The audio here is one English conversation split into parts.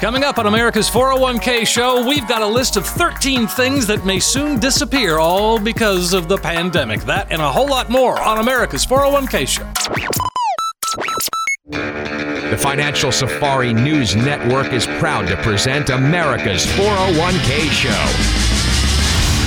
Coming up on America's 401k show, we've got a list of 13 things that may soon disappear, all because of the pandemic. That and a whole lot more on America's 401k show. The Financial Safari News Network is proud to present America's 401k Show.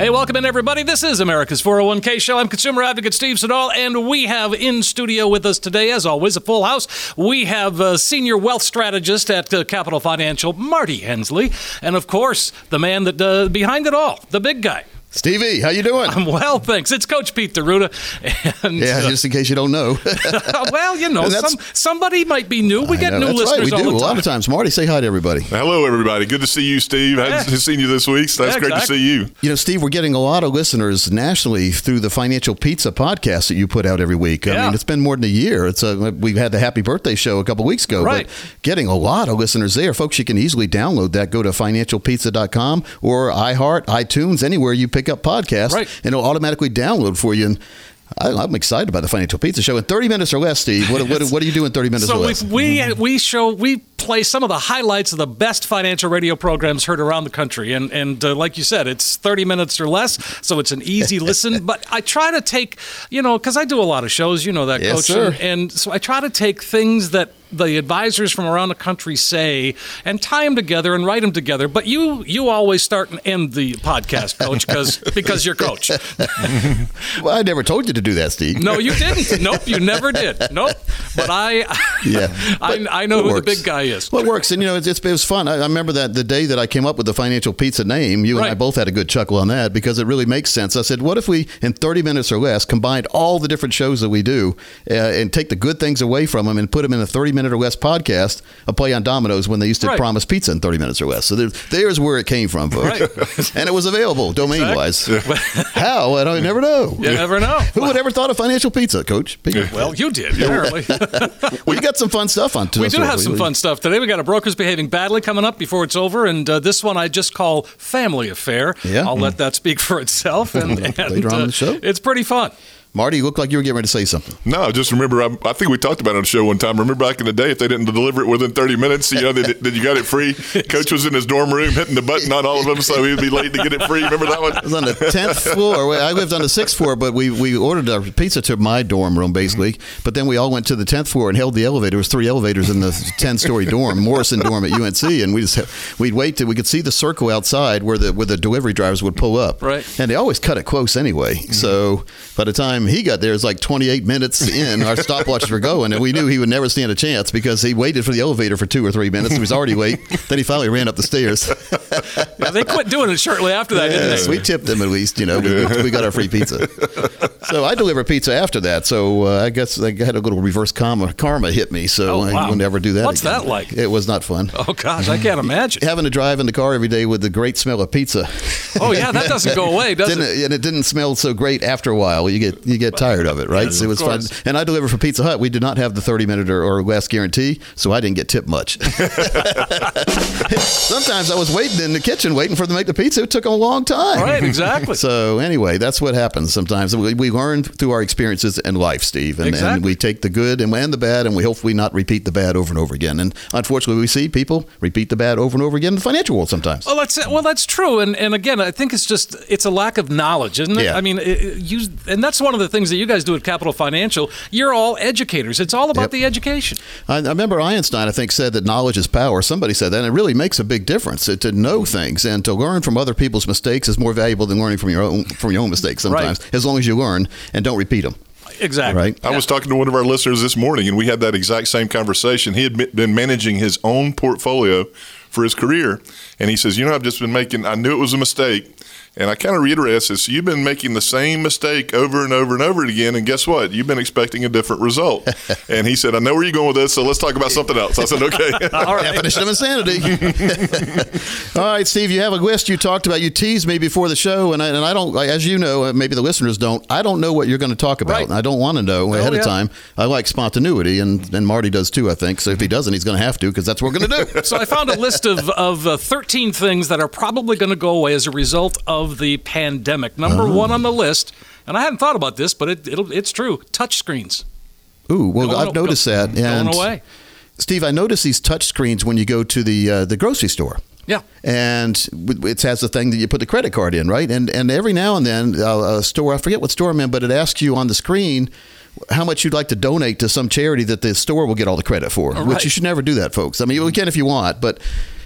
Hey, welcome in, everybody. This is America's 401k show. I'm consumer advocate Steve Siddall, and we have in studio with us today, as always, a full house. We have uh, senior wealth strategist at uh, Capital Financial, Marty Hensley, and of course, the man that uh, behind it all, the big guy, Stevie, how you doing? I'm well, thanks. It's Coach Pete D'Arruda. And, yeah, uh, just in case you don't know. well, you know, some, somebody might be new. We I get know, new listeners right, we all do. the A lot of times. Marty, say hi to everybody. Hello, everybody. Good to see you, Steve. I haven't seen you this week, so that's Yeah, great to see you. You know, Steve, we're getting a lot of listeners nationally through the Financial Pizza podcast that you put out every week. I mean, it's been more than a year. It's a, we've had the Happy Birthday show a couple weeks ago, Right. but getting a lot of listeners there. Folks, you can easily download that. Go to financialpizza.com or iHeart, iTunes, anywhere you pick up podcasts, Right. and it'll automatically download for you. And I, I'm excited about the Financial Pizza show. In 30 minutes or less, Steve, what, what, what do you do in 30 minutes So we, less? we we show we play some of the highlights of the best financial radio programs heard around the country, and and uh, like you said, it's thirty minutes or less, so it's an easy listen. But I try to take, you know, because I do a lot of shows, you know that, Yes, coach, sir. and, and so I try to take things that the advisors from around the country say and tie them together and write them together. But you you always start and end the podcast, coach, because because you're coach. Well, I never told you to do that, Steve. No, you didn't. Nope, you never did. Nope. But I, Yeah. I, But I know it who the big guy is. Well, it works, and you know, it's, it's, it was fun. I, I remember that the day that I came up with the financial pizza name, you and I both had a good chuckle on that because it really makes sense. I said, what if we, in 30 minutes or less, combined all the different shows that we do uh, and take the good things away from them and put them in a 30 minute or less podcast, a play on Domino's when they used to Right. promise pizza in 30 minutes or less. So there, there's where it came from, folks. Right. and it was available domain wise. How? I don't never know. You never know. Who would ever thought of financial pizza, Coach? Pete? Well, you did, apparently. well, you got some fun stuff on. we do have some fun stuff today. We got a brokers behaving badly coming up before it's over, and uh, this one I just call family affair. Yeah. I'll let that speak for itself. And, and Later on in the show. it's pretty fun. Marty, you look like you were getting ready to say something. No, just remember, I, I think we talked about it on the show one time. Remember back in the day, if they didn't deliver it within 30 minutes, you know, that that you got it free. Coach was in his dorm room hitting the button on all of them, so he'd be late to get it free. Remember that one? It was on the tenth floor. I lived on the sixth floor, but we, we ordered our pizza to my dorm room basically. Mm-hmm. But then we all went to the tenth floor and held the elevator. There was three elevators in the ten story dorm, Morrison dorm at UNC, and we just we'd wait till we could see the circle outside where the where the delivery drivers would pull up. Right. And they always cut it close anyway. Mm-hmm. So by the time he got there, it was like twenty eight minutes in. Our stopwatches were going, and we knew he would never stand a chance because he waited for the elevator for two or three minutes. He was already late. then he finally ran up the stairs. Yeah, they quit doing it shortly after that, didn't Yes, they? we tipped them at least. You know, we, we got our free pizza. So I deliver pizza after that. So uh, I guess I had a little reverse karma. Karma hit me. So Oh, I wow. will never do that. What's again. that like? It was not fun. Oh gosh, I can't imagine. Having to drive in the car every day with the great smell of pizza. Oh yeah, that doesn't go away, does it? And it didn't smell so great after a while. You get you get tired of it, right? Yes, so it was fun. And I deliver for Pizza Hut. We did not have the 30 minute or, or less guarantee, so I didn't get tipped much. Sometimes I was waiting in the kitchen, waiting for them to make the pizza. It took a long time. Right, exactly. So anyway, that's what happens sometimes. We, we learn through our experiences in life, Steve, and, and we take the good and, and the bad, and we hopefully not repeat the bad over and over again. And unfortunately, we see people repeat the bad over and over again in the financial world sometimes. Well, that's well, that's true, and and again, I think it's just it's a lack of knowledge, isn't it? Yeah. I mean, it- you and that's one of the things that you guys do at Capital Financial. You're all educators. It's all about Yep. the education. I, I remember Einstein, I think, said that knowledge is power. Somebody said that, and it really makes a big difference to, to know things and to learn from other people's mistakes is more valuable than learning from your own from your own mistakes. Sometimes, as long as you learn and don't repeat them. Exactly. Right. I was talking to one of our listeners this morning, and we had that exact same conversation. He had been managing his own portfolio for his career, and he says, "You know, I've just been making. I knew it was a mistake." And I kind of reiterated, I said, so you've been making the same mistake over and over and over again, and guess what? You've been expecting a different result. and he said, I know where you're going with this, so let's talk about something else. I said, okay. All right. Definition of insanity. All right, Steve, you have a list you talked about. You teased me before the show, and I, and I don't, as you know, uh, maybe the listeners don't, I don't know what you're going to talk about. Right. I don't want to know ahead yeah. of time. I like spontaneity, and, and Marty does too, I think. So if he doesn't, he's going to have to because that's what we're going to do. So I found a list of, of uh, 13 things that are probably going to go away as a result of the pandemic. Number Oh. one on the list, and I hadn't thought about this, but it, it'll, it's true. Touch screens. Ooh, well, Going- I've noticed go- that. And Going away. Steve, I notice these touch screens when you go to the uh, the grocery store. Yeah. and it has the thing that you put the credit card in, right? And and every now and then, uh, a store I forget what store I'm in, but it asks you on the screen how much you'd like to donate to some charity that the store will get all the credit for. All Which you should never do that, folks. I mean, you can if you want, but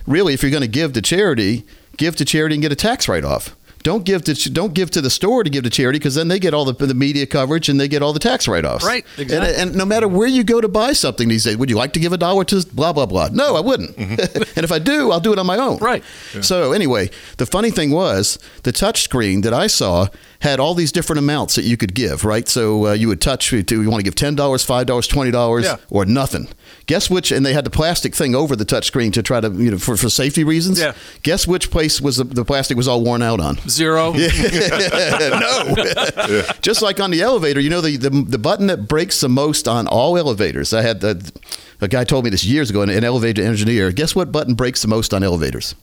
really, if you're going to give to charity, give to charity and get a tax write off. Don't give to don't give to the store to give to charity because then they get all the, the media coverage and they get all the tax write offs. Right, And, exactly. and no matter where you go to buy something these days, would you like to give a dollar to blah blah blah? No, I wouldn't. and if I do, I'll do it on my own. Mm-hmm. Right. So anyway, the funny thing was the touch screen that I saw had all these different amounts that you could give. Right. So uh, you would touch. Do you want to give ten dollars, five dollars, twenty dollars, Yeah. or nothing. Guess which? And they had the plastic thing over the touchscreen to try to you know for, for safety reasons. Yeah. Guess which place was the, the plastic was all worn out on? Zero. no. Just like on the elevator, you know the, the the button that breaks the most on all elevators. I had the, a guy told me this years ago, an, an elevator engineer. Guess what button breaks the most on elevators?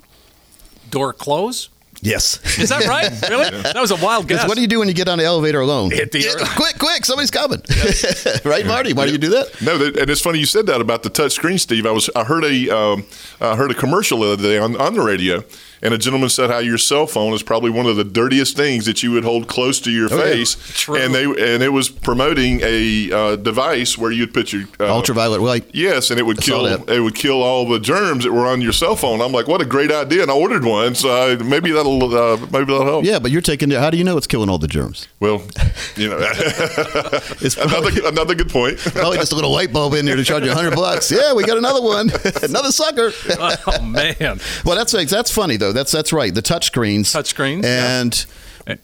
Door close. Yes. Is that right? Really? That was a wild guess. What do you do when you get on the elevator alone? Hit the Yeah, earth. quick, quick, somebody's coming. right, Marty? Why do you do that? No, and it's funny you said that about the touch screen, Steve. I was I heard a um, I heard a commercial the other day on, on the radio, and a gentleman said how your cell phone is probably one of the dirtiest things that you would hold close to your Oh, yeah. face. True. And they and it was promoting a uh, device where you'd put your uh, Ultraviolet light. Yes, and it would I kill it would kill all the germs that were on your cell phone. I'm like, what a great idea! And I ordered one, so I, maybe that'll uh, maybe that'll help. Yeah, but you're taking. it. How do you know it's killing all the germs? Well, you know, It's another another good point. probably just a little light bulb in there to charge you hundred bucks. Yeah, we got another one, another sucker. Oh man. Well, that's that's funny though. That's that's right. The touch screens. Touch screens, yeah. And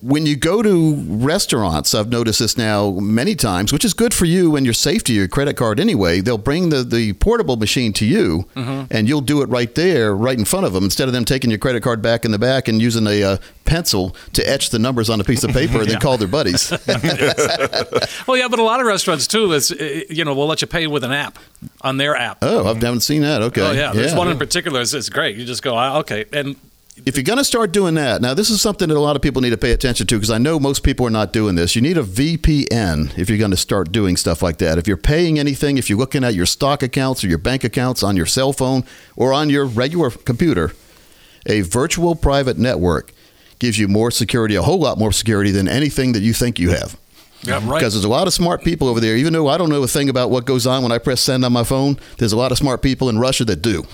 when you go to restaurants, I've noticed this now many times, which is good for you and your safety, your credit card anyway. They'll bring the, the portable machine to you, Mm-hmm. and you'll do it right there, right in front of them, instead of them taking your credit card back in the back and using a uh, pencil to etch the numbers on a piece of paper and then call their buddies. Well, yeah, but a lot of restaurants too. Is uh, you know, will let you pay with an app on their app. oh, I haven't seen that. Okay. Oh yeah, there's one in particular. It's, it's great. You just go, ah, okay, and if you're going to start doing that, now this is something that a lot of people need to pay attention to because I know most people are not doing this. You need a VPN if you're going to start doing stuff like that. If you're paying anything, if you're looking at your stock accounts or your bank accounts on your cell phone or on your regular computer, a virtual private network gives you more security, a whole lot more security than anything that you think you have. Yeah, right. Because there's a lot of smart people over there. Even though I don't know a thing about what goes on when I press send on my phone, there's a lot of smart people in Russia that do,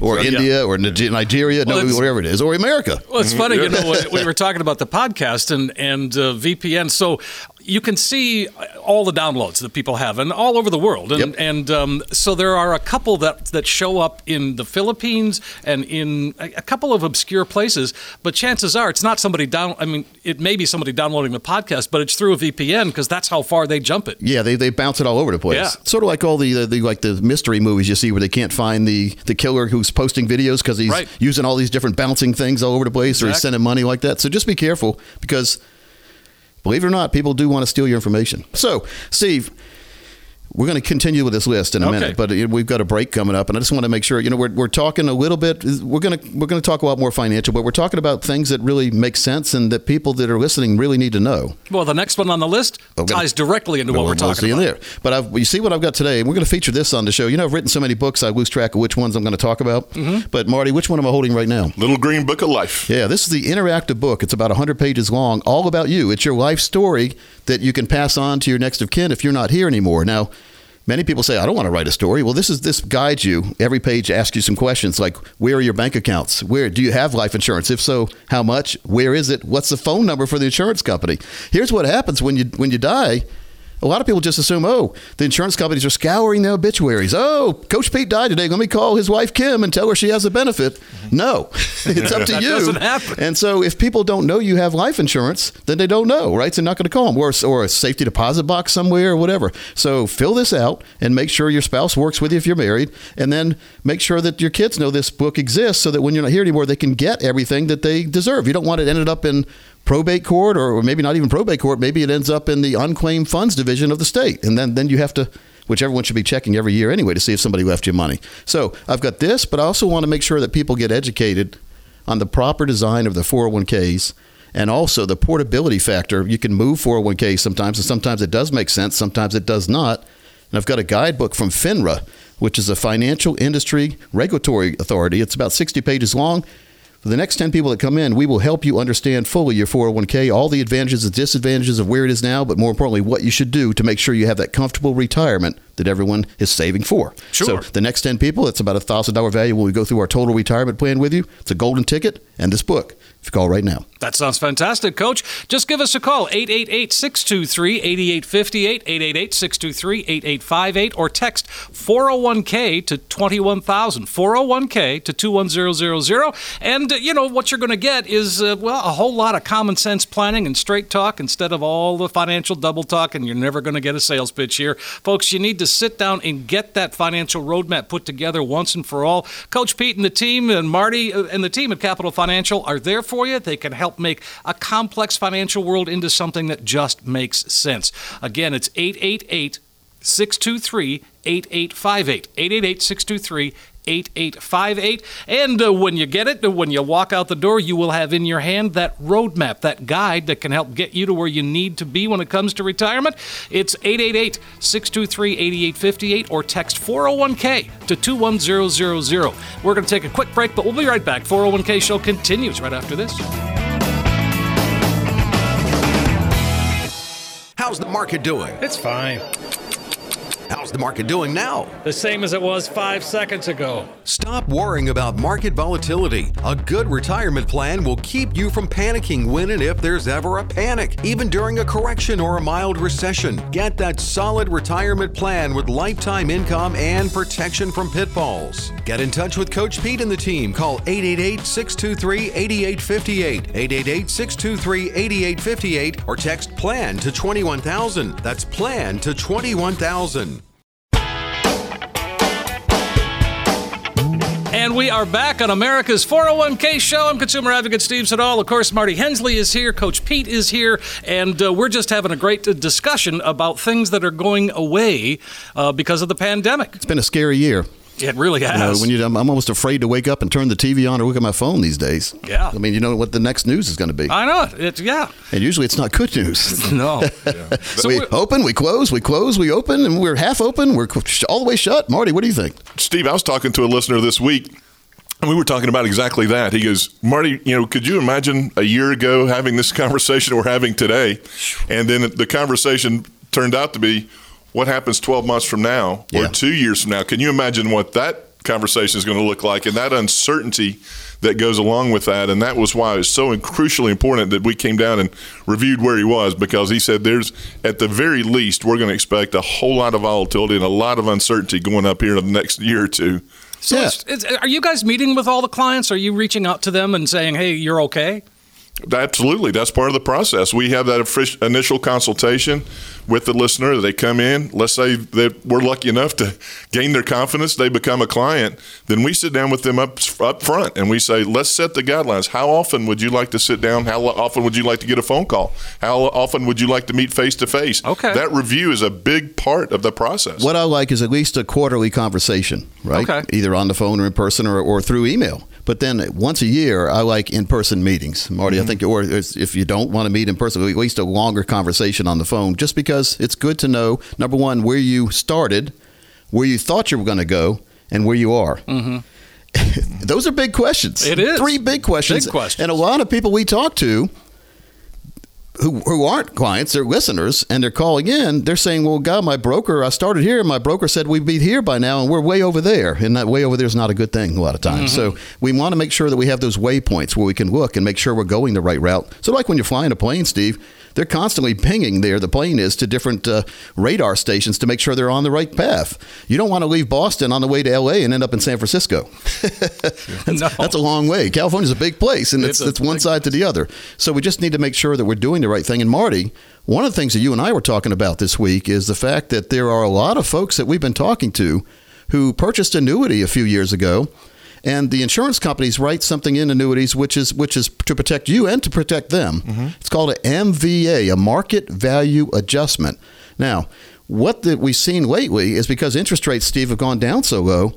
or Yeah. India, or Nigeria, Well, no, it's- it is, or America. Well, it's funny, you know, we- we were talking about the podcast and and uh, VPN. So you can see all the downloads that people have, and all over the world. And Yep. and um, so there are a couple that that show up in the Philippines and in a, a couple of obscure places. But chances are, it's not somebody down. I mean, it may be somebody downloading the podcast, but it's through a VPN because that's how far they jump it. Yeah, they, they bounce it all over the place. Yeah. Sort of like all the, the, the like the mystery movies you see where they can't find the, the killer who's posting videos because he's Right. using all these different bouncing things all over the place or he's sending money like that. So just be careful because Believe it or not, people do want to steal your information. So, Steve, we're going to continue with this list in a Okay. minute, but uh, we've got a break coming up, and I just want to make sure you know we're, we're talking a little bit. We're going to we're going to talk a lot more financial, but we're talking about things that really make sense and that people that are listening really need to know. Well, the next one on the list Okay. ties directly into what We'll- we're we'll talking see you about. there. But I've, you see what I've got today. We're going to feature this on the show. You know, I've written so many books, I lose track of which ones I'm going to talk about. Mm-hmm. But Marty, which one am I holding right now? Little Green Book of Life. Yeah, this is the interactive book. It's about 100 pages long, all about you. It's your life story that you can pass on to your next of kin if you're not here anymore. Now, many people say, I don't want to write a story. Well, this is this guides you. Every page asks you some questions like, where are your bank accounts? Where do you have life insurance? If so, how much? Where is it? What's the phone number for the insurance company? Here's what happens when you when you die. A lot of people just assume, oh, the insurance companies are scouring their obituaries. Oh, Coach Pete died today. Let me call his wife Kim and tell her she has a benefit. Mm-hmm. No, it's up to you. doesn't happen. And so, if people don't know you have life insurance, then they don't know, right? So they're not going to call them, or, or a safety deposit box somewhere, or whatever. So fill this out and make sure your spouse works with you if you're married, and then make sure that your kids know this book exists, so that when you're not here anymore, they can get everything that they deserve. You don't want it ended up in probate court, or maybe not even probate court. Maybe it ends up in the unclaimed funds division of the state, and then then you have to which everyone should be checking every year anyway to see if somebody left you money. So I've got this, but I also want to make sure that people get educated on the proper design of the 401ks and also the portability factor. You can move 401ks sometimes, and sometimes it does make sense, sometimes it does not. And I've got a guidebook from FINRA, which is a financial industry regulatory authority. It's about 60 pages long. For the next 10 people that come in, we will help you understand fully your 401k, all the advantages and disadvantages of where it is now, but more importantly, what you should do to make sure you have that comfortable retirement that everyone is saving for. Sure. So the next 10 people, it's about a $1,000 value when we go through our total retirement plan with you. It's a golden ticket and this book. If you call right now. That sounds fantastic, Coach. Just give us a call, 888 623 8858, 888 623 8858, or text 401k to 21000, 401k to 21000. And, uh, you know, what you're going to get is, uh, well, a whole lot of common sense planning and straight talk instead of all the financial double talk, and you're never going to get a sales pitch here. Folks, you need to sit down and get that financial roadmap put together once and for all. Coach Pete and the team, and Marty uh, and the team at Capital Financial are there for you. They can help make a complex financial world into something that just makes sense. Again, it's 888 623 8858. 888 623 8858. And uh, when you get it, uh, when you walk out the door, you will have in your hand that roadmap, that guide that can help get you to where you need to be when it comes to retirement. It's 888 623 8858 or text 401k to 21000. We're going to take a quick break, but we'll be right back. 401k show continues right after this. How's the market doing? It's fine. The market doing now? The same as it was five seconds ago. Stop worrying about market volatility. A good retirement plan will keep you from panicking when and if there's ever a panic, even during a correction or a mild recession. Get that solid retirement plan with lifetime income and protection from pitfalls. Get in touch with Coach Pete and the team. Call 888 623 8858, 888 623 8858, or text PLAN to 21000. That's PLAN to 21000. And we are back on America's 401k show. I'm consumer advocate Steve Siddall. Of course, Marty Hensley is here. Coach Pete is here. And uh, we're just having a great uh, discussion about things that are going away uh, because of the pandemic. It's been a scary year. It really has. You know, when you, I'm, I'm almost afraid to wake up and turn the TV on or look at my phone these days. Yeah. I mean, you know what the next news is going to be. I know it. It's, yeah. And usually it's not good news. No. So we open, we close, we close, we open, and we're half open. We're all the way shut. Marty, what do you think? Steve, I was talking to a listener this week, and we were talking about exactly that. He goes, Marty, you know, could you imagine a year ago having this conversation we're having today? And then the conversation turned out to be what happens 12 months from now or Yeah. two years from now? Can you imagine what that conversation is going to look like and that uncertainty that goes along with that? And that was why it was so crucially important that we came down and reviewed where he was because he said there's, at the very least, we're going to expect a whole lot of volatility and a lot of uncertainty going up here in the next year or two. So Yeah. it's, it's, are you guys meeting with all the clients? Are you reaching out to them and saying, hey, you're okay? Absolutely, that's part of the process. We have that initial consultation. With the listener. They come in. Let's say that we're lucky enough to gain their confidence. They become a client. Then we sit down with them up up front and we say, let's set the guidelines. How often would you like to sit down? How often would you like to get a phone call? How often would you like to meet face to face? Okay. That review is a big part of the process. What I like is at least a quarterly conversation, right? Okay. Either on the phone or in person or, or through email. But then once a year, I like in-person meetings, Marty. I mm-hmm. think, or if you don't want to meet in person, at least a longer conversation on the phone, just because it's good to know number one where you started, where you thought you were going to go, and where you are. Mm-hmm. Those are big questions. It is. three big questions. Big questions. And a lot of people we talk to who, who aren't clients, they're listeners, and they're calling in. They're saying, "Well, God, my broker, I started here, and my broker said we'd be here by now, and we're way over there." And that way over there is not a good thing a lot of times. Mm-hmm. So we want to make sure that we have those waypoints where we can look and make sure we're going the right route. So, like when you're flying a plane, Steve, they're constantly pinging there. The plane is to different uh, radar stations to make sure they're on the right path. You don't want to leave Boston on the way to L.A. and end up in San Francisco. that's, No. that's a long way. California's a big place, and it's, It's it's one side to the other. So we just need to make sure that we're doing the right thing. And Marty, one of the things that you and I were talking about this week is the fact that there are a lot of folks that we've been talking to who purchased annuity a few years ago. And the insurance companies write something in annuities, which is which is to protect you and to protect them. Mm-hmm. It's called an MVA, a market value adjustment. Now, what that we've seen lately is because interest rates, Steve, have gone down so low.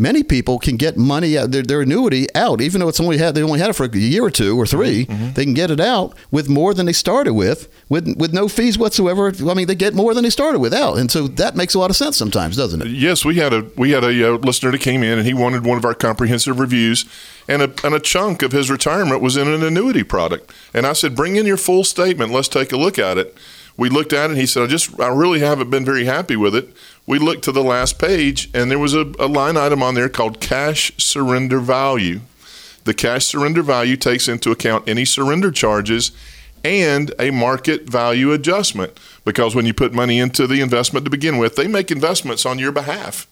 Many people can get money out their, their annuity out, even though it's only had they only had it for a year or two or 3 They can get it out with more than they started with, with with no fees whatsoever. I mean, they get more than they started with out, and so that makes a lot of sense sometimes, doesn't it? Yes, we had a we had a uh, listener that came in and he wanted one of our comprehensive reviews, and a and a chunk of his retirement was in an annuity product. And I said, bring in your full statement. Let's take a look at it. We looked at it. and He said, I just I really haven't been very happy with it. We looked to the last page, and there was a, a line item on there called cash surrender value. The cash surrender value takes into account any surrender charges and a market value adjustment because when you put money into the investment to begin with, they make investments on your behalf.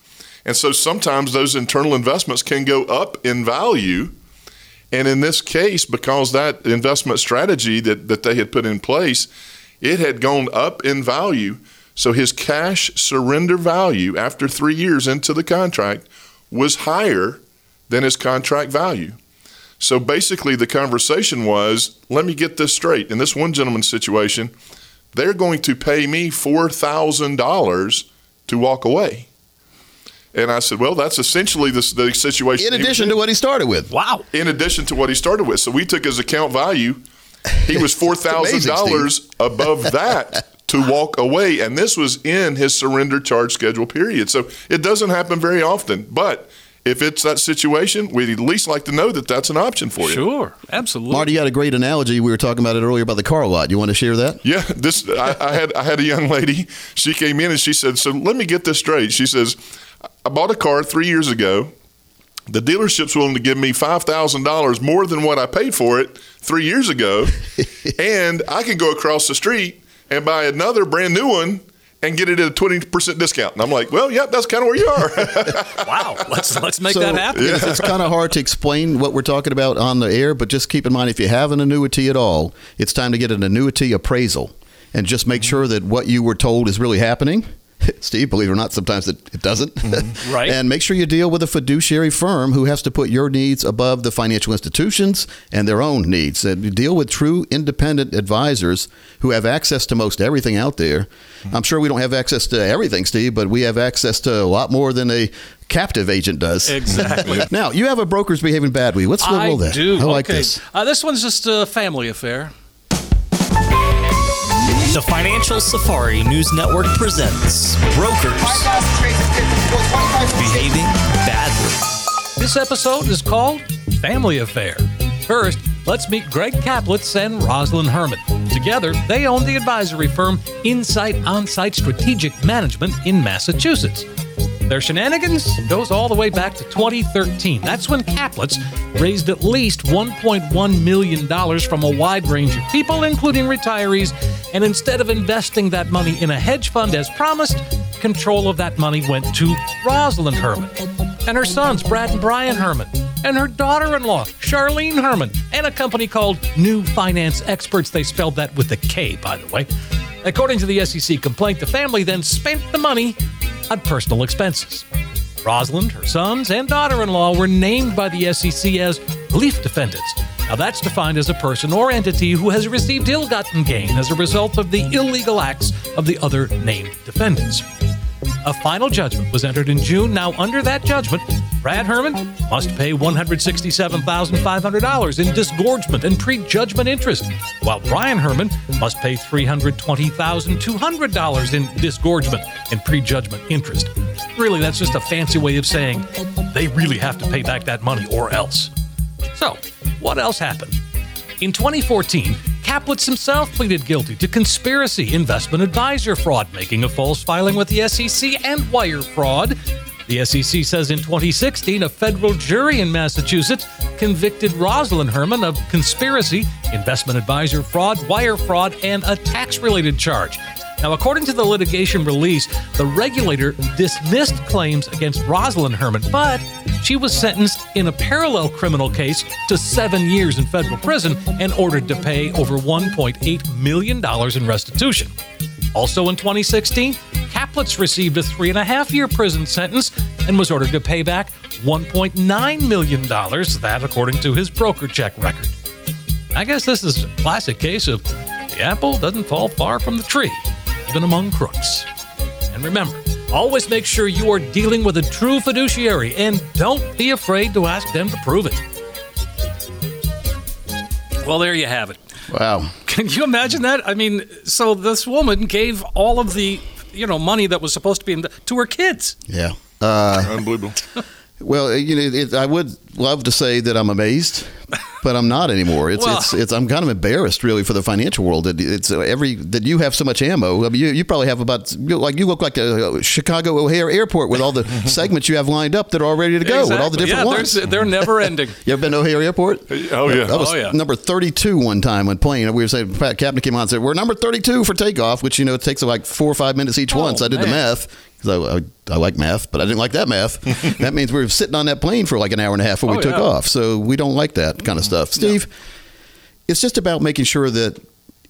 And so sometimes those internal investments can go up in value. And in this case, because that investment strategy that, that they had put in place, it had gone up in value. So his cash surrender value after three years into the contract was higher than his contract value. So basically, the conversation was let me get this straight. In this one gentleman's situation, they're going to pay me $4,000 to walk away. And I said, well, that's essentially the, the situation. In he was addition to what he started with. Wow. in addition to what he started with. So we took his account value. He was $4,000 above that to walk away, and this was in his surrender charge schedule period. So it doesn't happen very often, but. If it's that situation, we'd at least like to know that that's an option for you. Sure. Absolutely. Marty, you had a great analogy. We were talking about it earlier about the car lot. You want to share that? Yeah, this I, I had I had a young lady. She came in and she said, "So let me get this straight." She says, "I bought a car three years ago. The dealership's willing to give me five thousand dollars more than what I paid for it three years ago, and I can go across the street and buy another brand new one." And get it at a twenty percent discount, and I'm like, well, yep, that's kind of where you are. wow. Let's let's make So, that happen. It's, it's kind of hard to explain what we're talking about on the air, but just keep in mind if you have an annuity at all, it's time to get an annuity appraisal and just make sure that what you were told is really happening. Steve, believe it or not, sometimes it, it doesn't. Right. and make sure you deal with a fiduciary firm who has to put your needs above the financial institutions and their own needs. And deal with true independent advisors who have access to most everything out there. I'm sure we don't have access to everything, Steve, but we have access to a lot more than a captive agent does. Exactly. Now, you have a broker's behaving badly. Let's I roll that. do. I like okay. this. Uh, this one's just a family affair. The Financial Safari News Network presents Brokers Behaving Badly. This episode is called Family Affair. First, let's meet Greg Caplitz and Rosalind Herman. Together, they own the advisory firm Insight Onsite Strategic Management in Massachusetts. Their shenanigans goes all the way back to 2013. That's when Caplitz raised at least $1.1 million from a wide range of people, including retirees, and instead of investing that money in a hedge fund as promised, control of that money went to Rosalind Herman and her sons, Brad and Brian Herman. and her daughter in law, Charlene Herman, and a company called New Finance Experts. They spelled that with a K, by the way. According to the SEC complaint, the family then spent the money on personal expenses. Rosalind, her sons, and daughter in law were named by the SEC as relief defendants. Now, that's defined as a person or entity who has received ill gotten gain as a result of the illegal acts of the other named defendants. A final judgment was entered in June. Now, under that judgment, Brad Herman must pay $167,500 in disgorgement and prejudgment interest, while Brian Herman must pay $320,200 in disgorgement and prejudgment interest. Really, that's just a fancy way of saying they really have to pay back that money or else. So, what else happened? In 2014, Caplitz himself pleaded guilty to conspiracy, investment advisor fraud, making a false filing with the SEC, and wire fraud. The SEC says in 2016, a federal jury in Massachusetts convicted Rosalind Herman of conspiracy, investment advisor fraud, wire fraud, and a tax related charge. Now, according to the litigation release, the regulator dismissed claims against Rosalind Herman, but she was sentenced in a parallel criminal case to seven years in federal prison and ordered to pay over $1.8 million in restitution. Also in 2016, Caplitz received a three and a half year prison sentence and was ordered to pay back $1.9 million, that according to his broker check record. I guess this is a classic case of the apple doesn't fall far from the tree, even among crooks. And remember, always make sure you are dealing with a true fiduciary and don't be afraid to ask them to prove it. Well, there you have it. Wow. Can you imagine that? I mean, so this woman gave all of the, you know, money that was supposed to be in the, to her kids. Yeah. Uh, Unbelievable. well, you know, it, I would love to say that I'm amazed, but I'm not anymore. It's, Well- it's, it's, I'm kind of embarrassed, really, for the financial world. That it's uh, every that you have so much ammo. I mean, you, you probably have about like you look like a Chicago O'Hare Airport with all the segments you have lined up that are all ready to go with all the different yeah, ones. They're never ending. You ever been to O'Hare Airport? Oh, yeah. I was Oh, yeah. number 32 one time on plane. We were saying, Pat Captain came on and said, We're number 32 for takeoff, which, you know, it takes like four or five minutes each Oh, one. So I did the math because I, I, I like math, but I didn't like that math. that means we were sitting on that plane for like an hour and a half when Oh, we took yeah. off. So we don't like that kind of mm-hmm. stuff. Steve, it's just about making sure that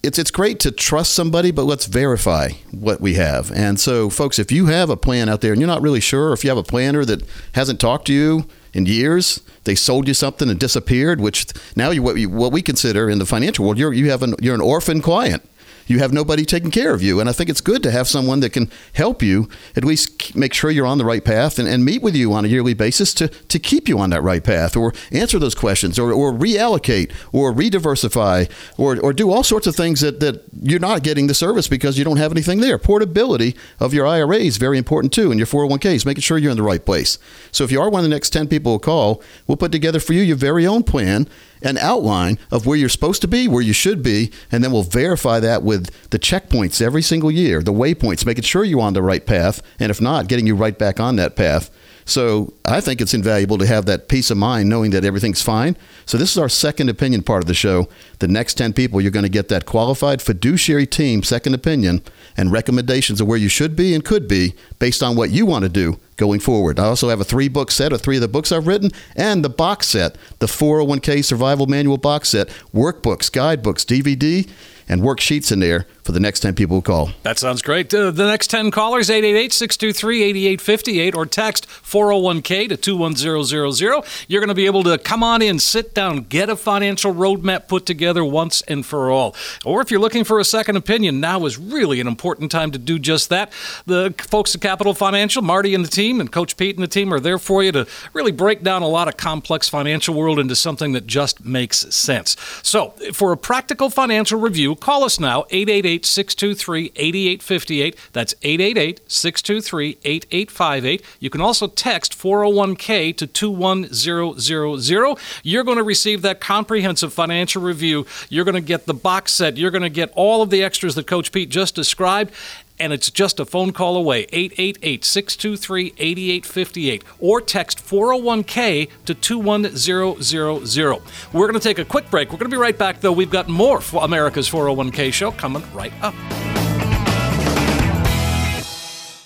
it's it's great to trust somebody, but let's verify what we have. And so, folks, if you have a plan out there and you're not really sure, if you have a planner that hasn't talked to you in years, they sold you something and disappeared, which now you what, you, what we consider in the financial world, you're you have an you're an orphan client. You have nobody taking care of you, and I think it's good to have someone that can help you at least make sure you're on the right path and, and meet with you on a yearly basis to, to keep you on that right path, or answer those questions, or, or reallocate, or rediversify, or, or do all sorts of things that, that you're not getting the service because you don't have anything there. Portability of your IRA is very important too, and your 401ks, making sure you're in the right place. So if you are one of the next 10 people who call, we'll put together for you your very own plan an outline of where you're supposed to be, where you should be, and then we'll verify that with the checkpoints every single year, the waypoints, making sure you're on the right path, and if not, getting you right back on that path. So I think it's invaluable to have that peace of mind knowing that everything's fine. So this is our second opinion part of the show. The next 10 people, you're going to get that qualified fiduciary team second opinion and recommendations of where you should be and could be based on what you want to do going forward. I also have a three book set of three of the books I've written and the box set, the 401k survival manual box set, workbooks, guidebooks, DVD, and worksheets in there for the next 10 people who call. That sounds great. Uh, the next 10 callers, 888 623 8858, or text 401k to 21000. You're going to be able to come on in, sit down, get a financial roadmap put together once and for all. Or if you're looking for a second opinion, now is really an important time to do just that. The folks at Capital Financial, Marty and the team, and Coach Pete and the team are there for you to really break down a lot of complex financial world into something that just makes sense. So, for a practical financial review, call us now, 888 623 8858. That's 888 623 8858. You can also text 401k to 21000. You're going to receive that comprehensive financial review. You're going to get the box set. You're going to get all of the extras that Coach Pete just described. And it's just a phone call away, 888 623 8858, or text 401k to 21000. We're going to take a quick break. We're going to be right back, though. We've got more for America's 401k show coming right up.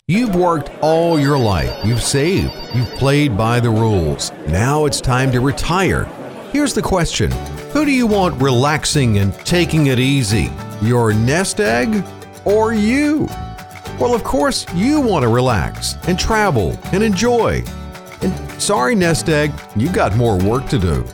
You've worked all your life. You've saved. You've played by the rules. Now it's time to retire. Here's the question Who do you want relaxing and taking it easy? Your nest egg or you? Well, of course, you want to relax and travel and enjoy. And sorry, nest egg, you got more work to do.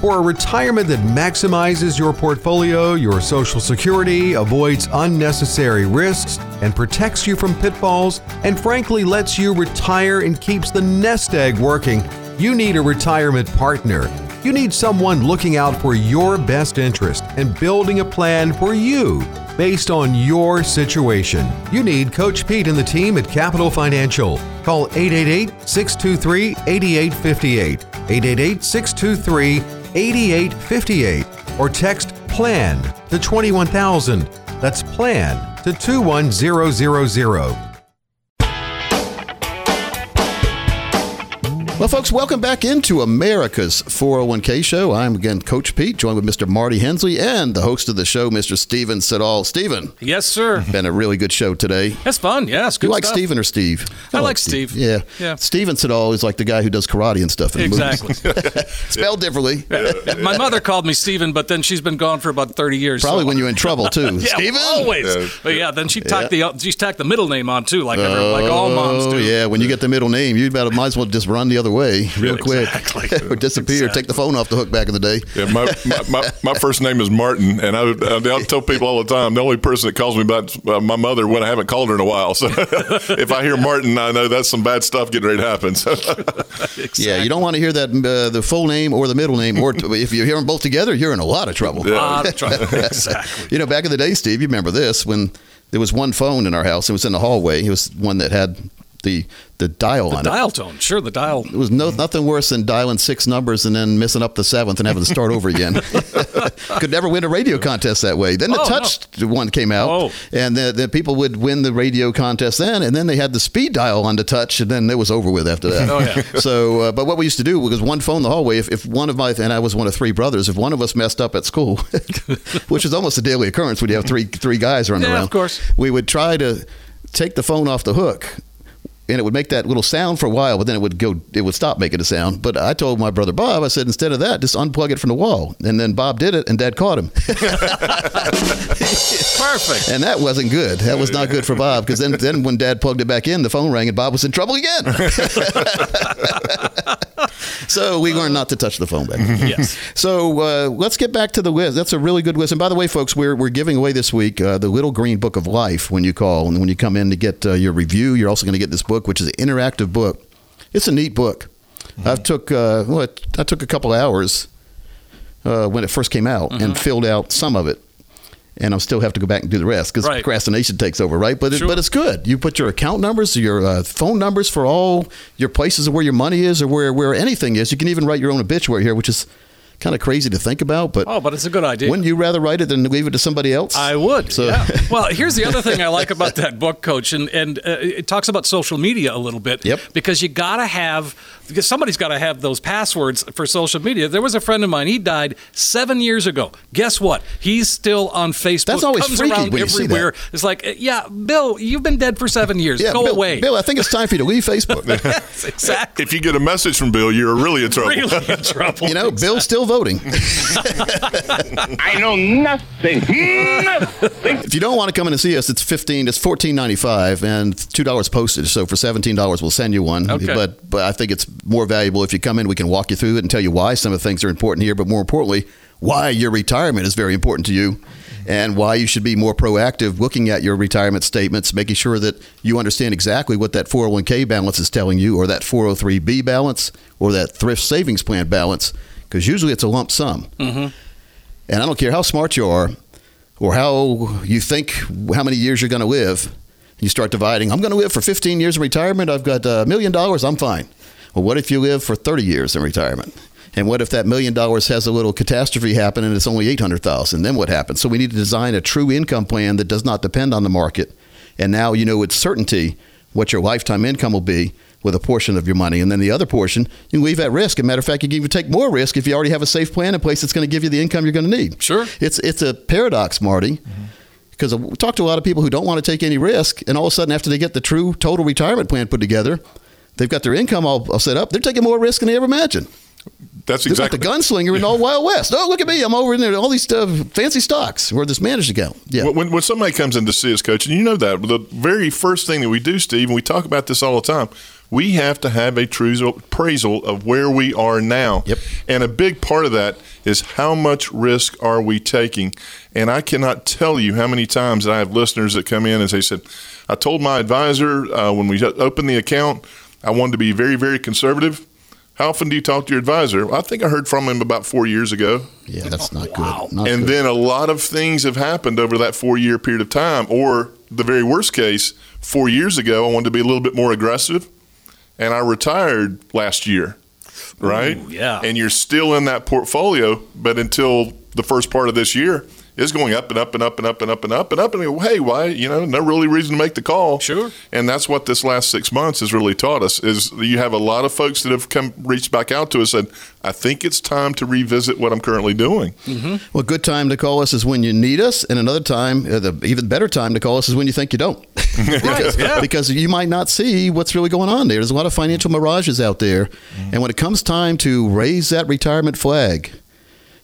For a retirement that maximizes your portfolio, your Social Security, avoids unnecessary risks, and protects you from pitfalls, and frankly lets you retire and keeps the nest egg working, you need a retirement partner. You need someone looking out for your best interest and building a plan for you based on your situation. You need Coach Pete and the team at Capital Financial. Call 888 623 8858. 888 623 8858 or text PLAN to 21000. That's PLAN to 21000. Well, folks, welcome back into America's 401k show. I'm again Coach Pete, joined with Mr. Marty Hensley and the host of the show, Mr. Steven Siddall. Steven. Yes, sir. Been a really good show today. That's fun. Yeah, it's good You like stuff. Steven or Steve? I like Steve. Yeah. Yeah. Steven Siddall is like the guy who does karate and stuff in Exactly. movies. Spelled differently. My mother called me Steven, but then she's been gone for about 30 years. Probably so- when you're in trouble, too. Yeah, Steven? always. Yeah. But yeah, then she tacked the she tacked the middle name on too, like every, like all moms Oh, do. yeah. When you get the middle name, you about might as well just run the other way real quick. Exactly. or disappear. Take the phone off the hook back in the day. Yeah, my, my, my, my first name is Martin, and I, I, I tell people all the time the only person that calls me about uh, my mother when I haven't called her in a while. So if I hear Martin, I know that's some bad stuff getting ready to happen. So Yeah, you don't want to hear that uh, the full name or the middle name, or if you hear them both together, you're in a lot of trouble. Ah, that's right. exactly. You know, back in the day, Steve, you remember this when there was one phone in our house. It was in the hallway. It was one that had the the dial on it. Dial tone, sure. The dial. It was no nothing worse than dialing six numbers and then missing up the seventh and having to start over again. Could never win a radio contest that way. Then the Oh, no. touch one came out, Oh. and the, the people would win the radio contest then, and then they had the speed dial on the touch, and then it was over with after that. Oh, yeah. So, uh, but what we used to do was one phone in the hallway. If, if one of my and I was one of three brothers, if one of us messed up at school, which is almost a daily occurrence when you have three three guys running Yeah, around, of course. we would try to take the phone off the hook and it would make that little sound for a while, but then it would go, it would stop making a sound. But I told my brother Bob, I said, instead of that, just unplug it from the wall. And then Bob did it, and Dad caught him. Perfect. and that wasn't good. That was not good for Bob because then, then when Dad plugged it back in, the phone rang, and Bob was in trouble again. so we learned not to touch the phone back. Yes. So uh, let's get back to the whiz. That's a really good whiz. And by the way, folks, we're, we're giving away this week uh, the Little Green Book of Life when you call. And when you come in to get uh, your review, you're also going to get this book, which is an interactive book. It's a neat book. I took uh, well, I took a couple hours uh, when it first came out and filled out some of it. And I'll still have to go back and do the rest because Right. procrastination takes over, right? But it, but it's good. You put your account numbers, your uh, phone numbers for all your places of where your money is or where where anything is. You can even write your own obituary here, which is kind of crazy to think about. But Oh, but it's a good idea. wouldn't you rather write it than leave it to somebody else? I would. So- yeah. Well, here's the other thing I like about that book, Coach, and and uh, it talks about social media a little bit. Yep. Because you gotta have because somebody's got to have those passwords for social media. There was a friend of mine. He died seven years ago. Guess what? He's still on Facebook. That's always comes freaky around when you see that. everywhere. It's like, uh, yeah, Bill, you've been dead for seven years. yeah, Go Bill, away. Bill. I think it's time for you to leave Facebook. exactly. if you get a message from Bill, you're really in trouble. Really in trouble. you know, Bill's still voting. I know nothing. Nothing. if you don't want to come in and see us, it's fifteen. It's fourteen ninety five and two dollars postage. So for seventeen dollars, we'll send you one. Okay. But but I think it's more valuable if you come in. We can walk you through it and tell you why some of the things are important here. But more importantly, why your retirement is very important to you. And why you should be more proactive looking at your retirement statements, making sure that you understand exactly what that 401k balance is telling you, or that 403b balance, or that thrift savings plan balance, because usually it's a lump sum. Mm-hmm. And I don't care how smart you are or how you think how many years you're going to live. You start dividing. I'm going to live for 15 years in retirement. I've got a million dollars. I'm fine. Well, what if you live for 30 years in retirement? And what if that million dollars has a little catastrophe happen and it's only 800,000? Then what happens? So we need to design a true income plan that does not depend on the market. And now you know with certainty what your lifetime income will be with a portion of your money. And then the other portion, you can leave at risk. As a matter of fact, you can even take more risk if you already have a safe plan in place that's going to give you the income you're going to need. Sure. It's, it's a paradox, Marty. Mm-hmm. Because we talk to a lot of people who don't want to take any risk, and all of a sudden, after they get the true total retirement plan put together, they've got their income all, all set up. They're taking more risk than they ever imagined. That's They're exactly like the gunslinger in all Wild West. Oh, look at me! I'm over in there, all these uh, fancy stocks or this managed go? Yeah, When- When, somebody comes in to see us, coach, and you know that, the very first thing that we do, Steve, and we talk about this all the time, we have to have a true appraisal of where we are now. Yep. And a big part of that is how much risk are we taking? And I cannot tell you how many times that I have listeners that come in and they said, I told my advisor uh, when we opened the account, I wanted to be very, very conservative. How often do you talk to your advisor? I think I heard from him about four years ago. yeah, that's not good. Not And good. then a lot of things have happened over that four year period of time. Or the very worst case, four years ago, I wanted to be a little bit more aggressive, and I retired last year, right? Ooh, yeah. And you're still in that portfolio, but until the first part of this year, it's going up and up and up and up and up and up and up. And you go, hey, why? You know, no really reason to make the call. Sure. And that's what this last six months has really taught us is you have a lot of folks that have come reached back out to us and I think it's time to revisit what I'm currently doing. Well, good time to call us is when you need us, and another time, uh, the even better time to call us is when you think you don't, because, because you might not see what's really going on there. There's a lot of financial mirages out there, and when it comes time to raise that retirement flag,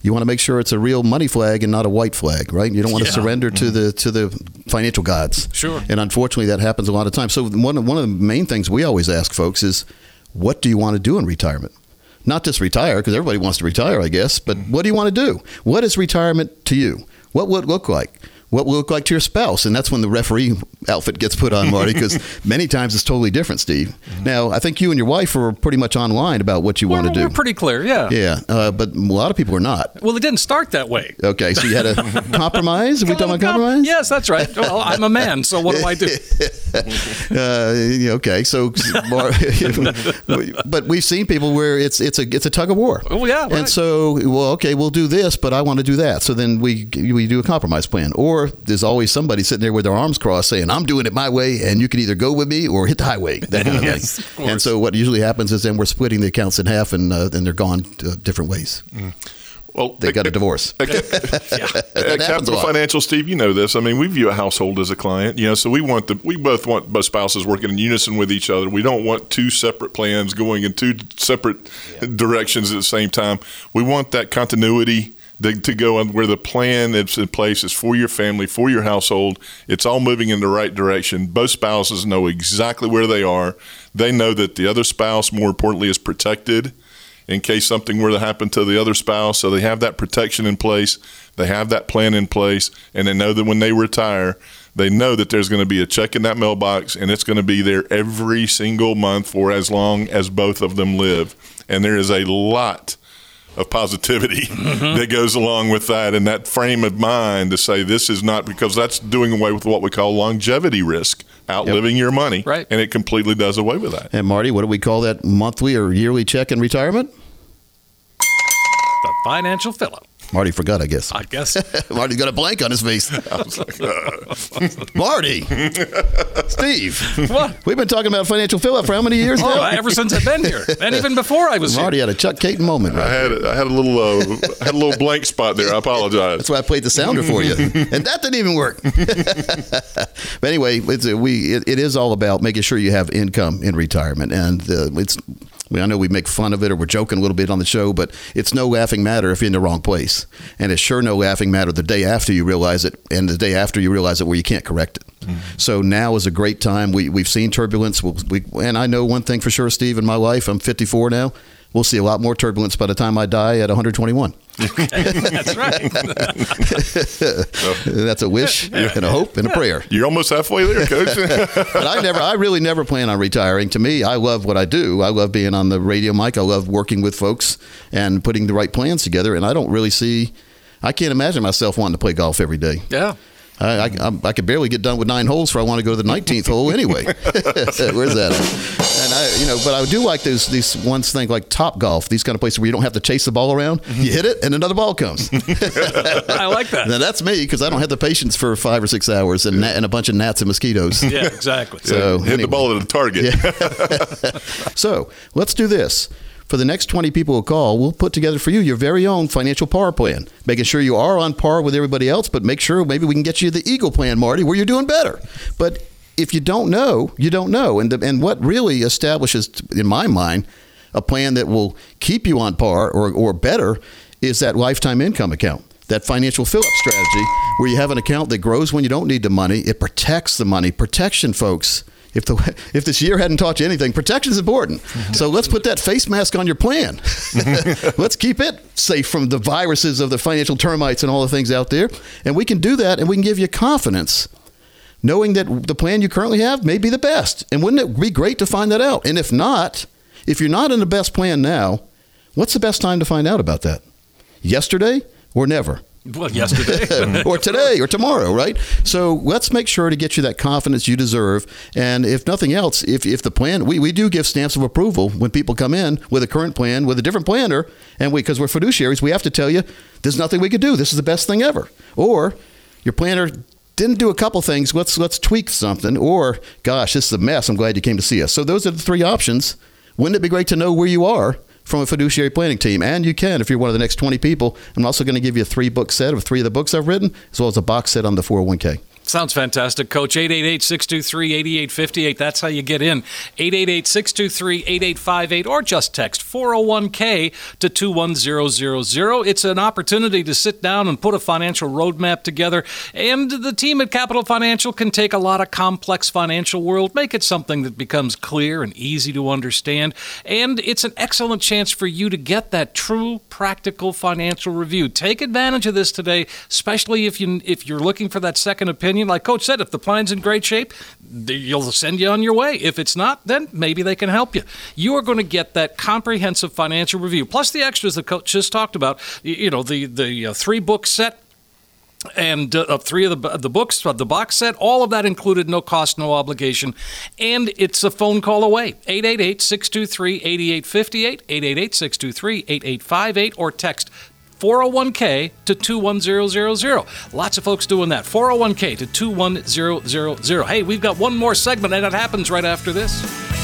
you want to make sure it's a real money flag and not a white flag, right? You don't want to surrender to the mm-hmm. to the financial gods. Sure. And unfortunately, that happens a lot of times. So one one of the main things we always ask folks is, what do you want to do in retirement? Not just retire, because everybody wants to retire, I guess, but mm-hmm. what do you want to do? What is retirement to you? What will it look like? What will it look like to your spouse? And that's when the referee outfit gets put on, Marty, because many times it's totally different, Steve. Now, I think you and your wife are pretty much online about what you want to do. we're pretty clear, yeah. yeah, uh, but a lot of people are not. Well, it didn't start that way. Okay, so you had a compromise? Are we talking about compromise? Yes, that's right. Well, I'm a man, so what do I do? Uh, okay, so, but we've seen people where it's it's a it's a tug of war. Oh, yeah, right. And so, well, okay, we'll do this, but I want to do that. So then we we do a compromise plan. Or there's always somebody sitting there with their arms crossed, saying, "I'm doing it my way, and you can either go with me or hit the highway." That kind of Yes, thing. course. And so what usually happens is then we're splitting the accounts in half, and uh, then they're gone uh, different ways. Well, They got a divorce. At, That at happens a Capital lot. Financial, Steve, you know this. I mean, we view a household as a client. You know, so we want the we both want both spouses working in unison with each other. We don't want two separate plans going in two separate directions at the same time. We want that continuity to, to go on where the plan that's in place is for your family, for your household. It's all moving in the right direction. Both spouses know exactly where they are. They know that the other spouse, more importantly, is protected in case something were to happen to the other spouse. So they have that protection in place. They have that plan in place. And they know that when they retire, they know that there's going to be a check in that mailbox and it's going to be there every single month for as long as both of them live. And there is a lot of positivity that goes along with that and that frame of mind to say this is not because that's doing away with what we call longevity risk, outliving your money. Right. And it completely does away with that. And Marty, what do we call that monthly or yearly check in retirement? The financial fill-up, Marty forgot, I guess. I guess. Marty's got a blank on his face. Marty, Steve, What? we've been talking about financial fill-up for how many years Oh, now? ever since I've been here, and even before I was here. Marty here. had a Chuck Caton moment. I had I had a little uh, had a little blank spot there. I apologize. That's why I played the sounder for you, and that didn't even work. but anyway, it's we it, it is all about making sure you have income in retirement, and uh, it's. I, mean, I know we make fun of it or we're joking a little bit on the show, but it's no laughing matter if you're in the wrong place, and it's sure no laughing matter the day after you realize it, and the day after you realize it where you can't correct it. Mm-hmm. So now is a great time. We we've seen turbulence. We'll, we and I know one thing for sure, Steve. In my life, I'm 54 now. We'll see a lot more turbulence by the time I die at 121. That's right. That's a wish and a hope and a prayer. You're almost halfway there, Coach. But I never, I really never plan on retiring. To me, I love what I do. I love being on the radio mic. I love working with folks and putting the right plans together. And I don't really see, I can't imagine myself wanting to play golf every day. Yeah. I, I, I'm- could barely get done with nine holes, for I want to go to the 19th hole anyway. Where's that? At? And I, you know, but I do like those these ones things like Top Golf, these kind of places where you don't have to chase the ball around. Mm-hmm. You hit it, and another ball comes. I like that. now that's me because I don't have the patience for five or six hours and, gnat- and a bunch of gnats and mosquitoes. Yeah, exactly. So Hit anyway. the ball at the target. So let's do this. For the next 20 people who call, we'll put together for you your very own financial power plan, making sure you are on par with everybody else, but make sure maybe we can get you the Eagle plan, Marty, where you're doing better. But if you don't know, you don't know. And, the, and what really establishes, in my mind, a plan that will keep you on par or, or better is that lifetime income account that financial fill up strategy where you have an account that grows when you don't need the money. It protects the money. Protection, folks. If the if this year hadn't taught you anything, protection is important. Mm-hmm. So let's put that face mask on your plan. Mm-hmm. let's keep it safe from the viruses of the financial termites and all the things out there. And we can do that, and we can give you confidence, knowing that the plan you currently have may be the best. And wouldn't it be great to find that out? And if not, if you're not in the best plan now, what's the best time to find out about that? Yesterday or never? Well, yesterday. or today or tomorrow, right? So let's make sure to get you that confidence you deserve. And if nothing else, if, if the plan, we, we do give stamps of approval when people come in with a current plan, with a different planner, and we, because we're fiduciaries, we have to tell you there's nothing we could do. This is the best thing ever. Or your planner didn't do a couple things. Let's let's tweak something. Or gosh, this is a mess. I'm glad you came to see us. So those are the three options. Wouldn't it be great to know where you are from a fiduciary planning team? And you can if you're one of the next 20 people. I'm also going to give you a three book set of three of the books I've written, as well as a box set on the 401k. Sounds fantastic, Coach. 888 623 8858. That's how you get in. 888 623 8858 or just text 401k to 21000. It's an opportunity to sit down and put a financial roadmap together. And the team at Capital Financial can take a lot of complex financial world, make it something that becomes clear and easy to understand. And it's an excellent chance for you to get that true, practical financial review. Take advantage of this today, especially if you if you're looking for that second opinion opinion. Like Coach said, if the plan's in great shape, you'll send you on your way. If it's not, then maybe they can help you. You are going to get that comprehensive financial review, plus the extras that coach just talked about. You know, the the uh, three book set and uh, three of the, the books, the box set, all of that included, no cost, no obligation. And it's a phone call away 888 623 8858, 888 623 8858, or text 401k to 21000. Lots of folks doing that. 401k to 21000. Hey, we've got one more segment, and it happens right after this.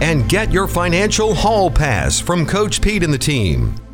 and get your financial hall pass from Coach Pete and the team.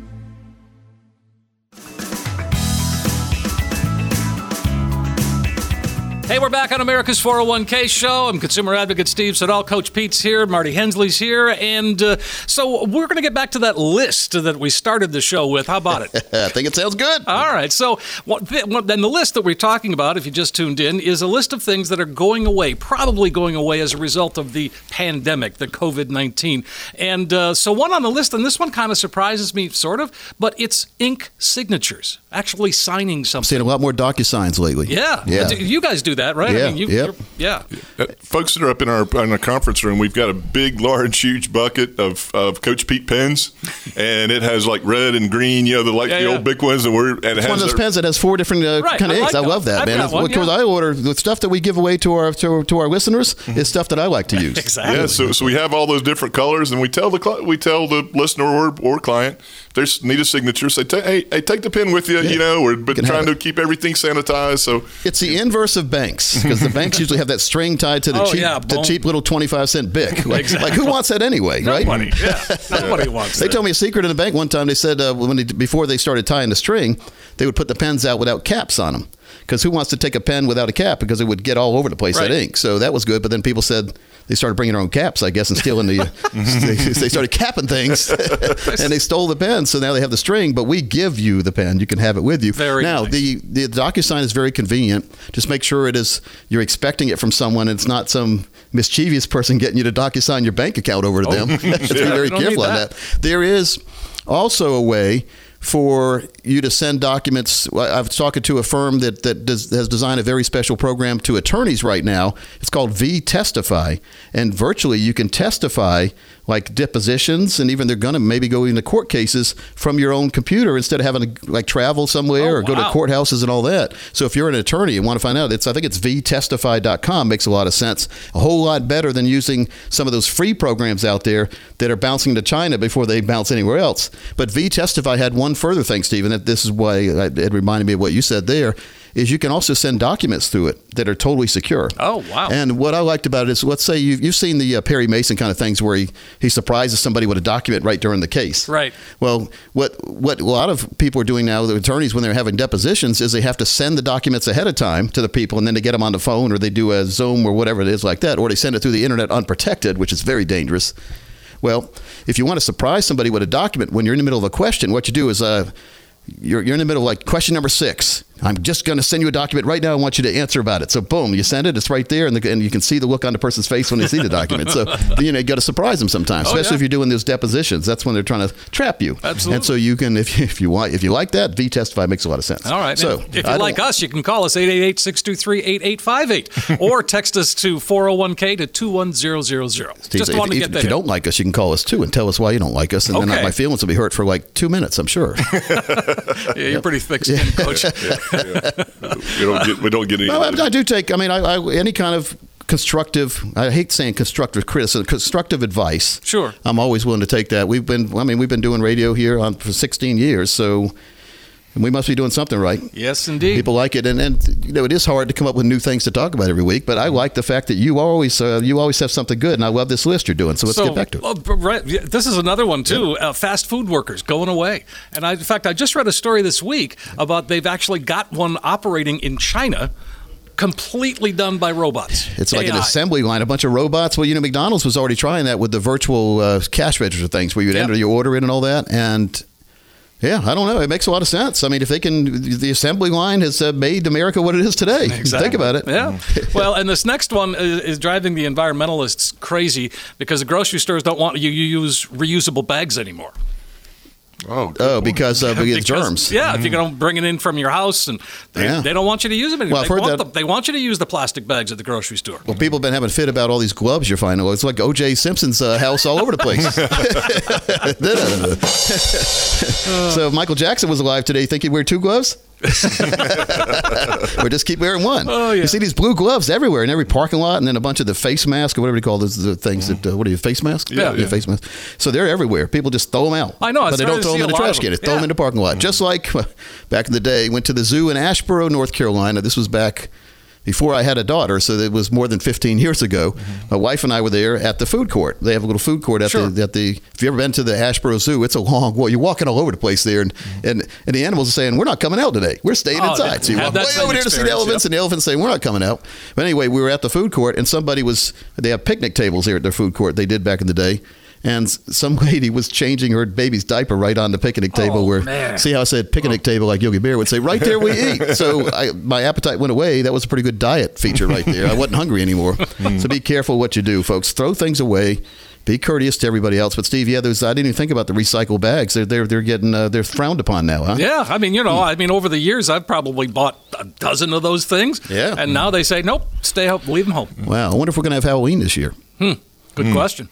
Hey, we're back on America's 401k show. I'm consumer advocate Steve Siddall. Coach Pete's here. Marty Hensley's here. And uh, so we're going to get back to that list that we started the show with. How about it? I think it sounds good. All right. So then the list that we're talking about, if you just tuned in, is a list of things that are going away, probably going away as a result of the pandemic, the COVID 19. And uh, so one on the list, and this one kind of surprises me, sort of, but it's ink signatures, actually signing something. Seeing a lot more DocuSigns lately. Yeah. Yeah. You guys do that, right? Yeah, I mean, you, yep. you're- yeah. Uh, folks that are up in our in our conference room, we've got a big, large, huge bucket of, of Coach Pete pens, and it has like red and green, you know, the like Yeah, the yeah. old big ones, and we're and it It's one of those their- pens that has four different uh, Right, kind of I inks. like I love that. that, I've man. got one, Because yeah. I order the stuff that we give away to our to, to our listeners is stuff that I like to use. Exactly. Yeah, so, so we have all those different colors, and we tell the cli- we tell the listener or, or client if they need a signature. Say, hey, hey, take the pen with you. You know, we're but trying to keep everything sanitized. So It's the inverse of banks because the banks usually have that string tied to the Oh, cheap yeah, the cheap little twenty five cent bic. Like, Exactly. like who wants that anyway, right? Nobody. Yeah. Nobody wants They that. told me a secret in the bank one time. They said uh, when they, before they started tying the string, they would put the pens out without caps on them. Because who wants to take a pen without a cap? Because it would get all over the place Right. that ink. So that was good. But then people said they started bringing their own caps, I guess, and stealing the. they, they started capping things, and they stole the pen. So now they have the string. But we give you the pen. You can have it with you. Very now nice. the the DocuSign is very convenient. Just make sure it is you're expecting it from someone. and It's not some mischievous person getting you to DocuSign your bank account over to oh, them. Have to be very You don't need careful on that. that. There is also a way for you to send documents. I- I've talking to a firm that that does, has designed a very special program to attorneys right now. It's called V Testify, and virtually you can testify like depositions, and even they're going to maybe go into court cases from your own computer instead of having to like travel somewhere Oh, or go to courthouses and all that. So if you're an attorney and want to find out, it's I think it's vtestify.com makes a lot of sense. A whole lot better than using some of those free programs out there that are bouncing to China before they bounce anywhere else. But vtestify had one further thing, Stephen. That this is why it reminded me of what you said there. Is you can also send documents through it that are totally secure. Oh, wow. And what I liked about it is, let's say you've, you've seen the uh, Perry Mason kind of things where he, he surprises somebody with a document right during the case. Right. Well, what what a lot of people are doing now, the attorneys, when they're having depositions, is they have to send the documents ahead of time to the people, and then they get them on the phone, or they do a Zoom or whatever it is like that, or they send it through the internet unprotected, which is very dangerous. Well, if you want to surprise somebody with a document when you're in the middle of a question, what you do is uh, you're, you're in the middle of like question number six. I'm just going to send you a document right now. I want you to answer about it. So boom, you send it. It's right there, and, the, and you can see the look on the person's face when they see the document. So you know you got to surprise them sometimes, Oh, especially yeah. if you're doing those depositions. That's when they're trying to trap you. Absolutely. And so you can, if you, if you want, if you like that, V Testify makes a lot of sense. All right. So and if you like us, you can call us 888-623-8858 or text us to 401k to 21000. Steve, Just if, want to if- get if you don't like us, you can call us too and tell us why you don't like us, and then my feelings will be hurt for like two minutes. I'm sure. yeah, you're pretty thick skinned, coach. We don't get we don't get any. No, I, I do take. I mean, I, I, any kind of constructive. I hate saying constructive criticism. Constructive advice. Sure. I'm always willing to take that. We've been. I mean, we've been doing radio here on for 16 years, so we must be doing something right. Yes, indeed. People like it, and, and you know it is hard to come up with new things to talk about every week. But I like the fact that you always uh, you always have something good, and I love this list you're doing. So let's so, get back to it. uh, right, this is another one too. Uh, fast food workers going away, and I, in fact, I just read a story this week about they've actually got one operating in China, completely done by robots. It's like an assembly line, a bunch of robots. Well, you know, McDonald's was already trying that with the virtual uh, cash register things where you'd Yep. enter your order in and all that. And yeah, I don't know. It makes a lot of sense. I mean, if they can, the assembly line has uh, made America what it is today. Think about it. Yeah. well, and this next one is, is driving the environmentalists crazy because the grocery stores don't want you to use reusable bags anymore. Oh, Oh, because of uh, the Because- germs. Yeah, if you're going mm. to bring it in from your house, and they, Yeah. they don't want you to use them anymore. Well, I've they, heard want that- the- they want you to use the plastic bags at the grocery store. Well, people have been having a fit about all these gloves you're finding. It's like O.J. Simpson's uh, house all over the place. so if Michael Jackson was alive today, you think he'd wear two gloves? or just keep wearing one. Oh, yeah. You see these blue gloves everywhere in every parking lot, and then a bunch of the face mask or whatever you call those the things that uh, what are you face mask? Yeah. Yeah. face mask. So they're everywhere. People just throw them out. I know, I but they don't throw them in the a trash can. They throw them Yeah. in the parking lot. Just like back in the day, went to the zoo in Asheboro, North Carolina. This was back before I had a daughter, so it was more than 15 years ago. My wife and I were there at the food court. They have a little food court at Sure. the at the. If you ever been to the Asheboro Zoo, it's a long. walk. you're walking all over the place there, and and, and the animals are saying, "We're not coming out today. We're staying Oh, inside." So you walk way over there to see the elephants, yep. and the elephants saying, "We're not coming out." But anyway, we were at the food court, and somebody was. They have picnic tables here at their food court. They did back in the day. And some lady was changing her baby's diaper right on the picnic table. Oh, where man. see how I said picnic table like Yogi Bear would say, right there we eat. So I, my appetite went away. That was a pretty good diet feature right there. I wasn't hungry anymore. so be careful what you do, folks. Throw things away. Be courteous to everybody else. But Steve, yeah, those I didn't even think about the recycled bags. They're they're they're getting uh, they're frowned upon now, huh? Yeah, I mean, you know, I mean, over the years, I've probably bought a dozen of those things. Yeah. And now they say, nope, stay home, leave them home. Wow. I wonder if we're gonna have Halloween this year. Hmm. Good question.